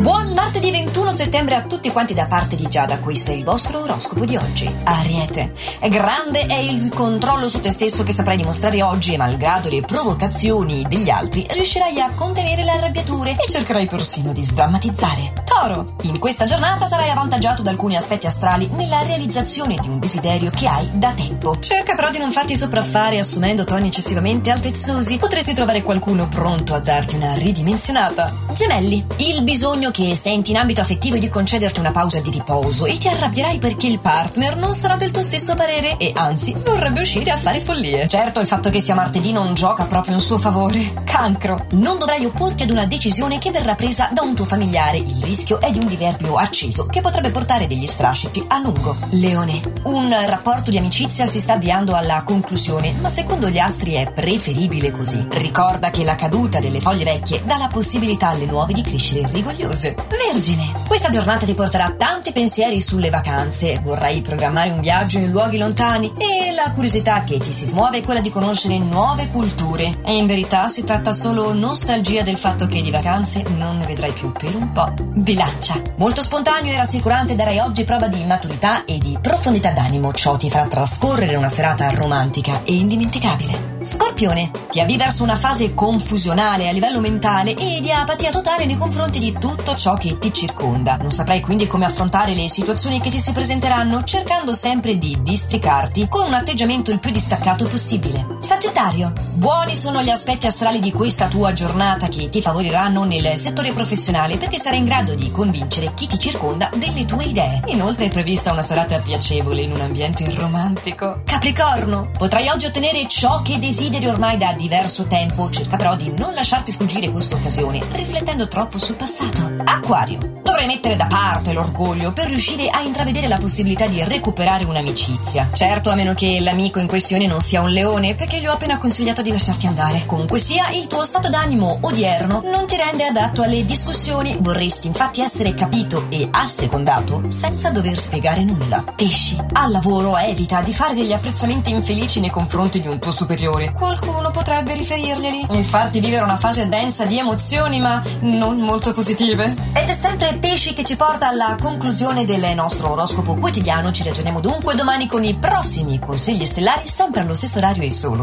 What Martedì 21 settembre a tutti quanti da parte di Giada, questo è il vostro oroscopo di oggi. Ariete, grande è il controllo su te stesso che saprai dimostrare oggi e malgrado le provocazioni degli altri riuscirai a contenere le arrabbiature e cercherai persino di sdrammatizzare. Toro, in questa giornata sarai avvantaggiato da alcuni aspetti astrali nella realizzazione di un desiderio che hai da tempo. Cerca però di non farti sopraffare assumendo toni eccessivamente altezzosi, potresti trovare qualcuno pronto a darti una ridimensionata. Gemelli, il bisogno che senti in ambito affettivo di concederti una pausa di riposo e ti arrabbierai perché il partner non sarà del tuo stesso parere e anzi vorrebbe uscire a fare follie. Certo, il fatto che sia martedì non gioca proprio in suo favore. Cancro, non dovrai opporti ad una decisione che verrà presa da un tuo familiare. Il rischio è di un diverbio acceso che potrebbe portare degli strascichi a lungo. Leone, un rapporto di amicizia si sta avviando alla conclusione, ma secondo gli astri è preferibile così. Ricorda che la caduta delle foglie vecchie dà la possibilità alle nuove di crescere rigogliose. Vergine, questa giornata ti porterà tanti pensieri sulle vacanze. Vorrai programmare un viaggio in luoghi lontani e la curiosità che ti si smuove è quella di conoscere nuove culture. E in verità si tratta solo nostalgia del fatto che di vacanze non ne vedrai più per un po'. Bilancia. Molto spontaneo e rassicurante darai oggi prova di maturità e di profondità d'animo. Ciò ti farà trascorrere una serata romantica e indimenticabile. Scorpione, ti avvii verso una fase confusionale a livello mentale e di apatia totale nei confronti di tutto ciò che ti circonda. Non saprai quindi come affrontare le situazioni che ti si presenteranno, cercando sempre di districarti con un atteggiamento il più distaccato possibile. Sagittario, buoni sono gli aspetti astrali di questa tua giornata che ti favoriranno nel settore professionale perché sarai in grado di convincere chi ti circonda delle tue idee. Inoltre è prevista una serata piacevole in un ambiente romantico. Capricorno, potrai oggi ottenere ciò che desideri ormai da diverso tempo, cerca però di non lasciarti sfuggire questa occasione, riflettendo troppo sul passato. Acquario, dovrai mettere da parte l'orgoglio per riuscire a intravedere la possibilità di recuperare un'amicizia. Certo, a meno che l'amico in questione non sia un leone, perché gli ho appena consigliato di lasciarti andare. Comunque sia, il tuo stato d'animo odierno non ti rende adatto alle discussioni, vorresti infatti essere capito e assecondato senza dover spiegare nulla. Pesci, al lavoro evita di fare degli apprezzamenti infelici nei confronti di un tuo superiore. Qualcuno potrebbe riferirglieli e farti vivere una fase densa di emozioni, ma non molto positive. Ed è sempre Pesci che ci porta alla conclusione del nostro oroscopo quotidiano. Ci ragioniamo dunque domani con i prossimi consigli stellari, sempre allo stesso orario e solo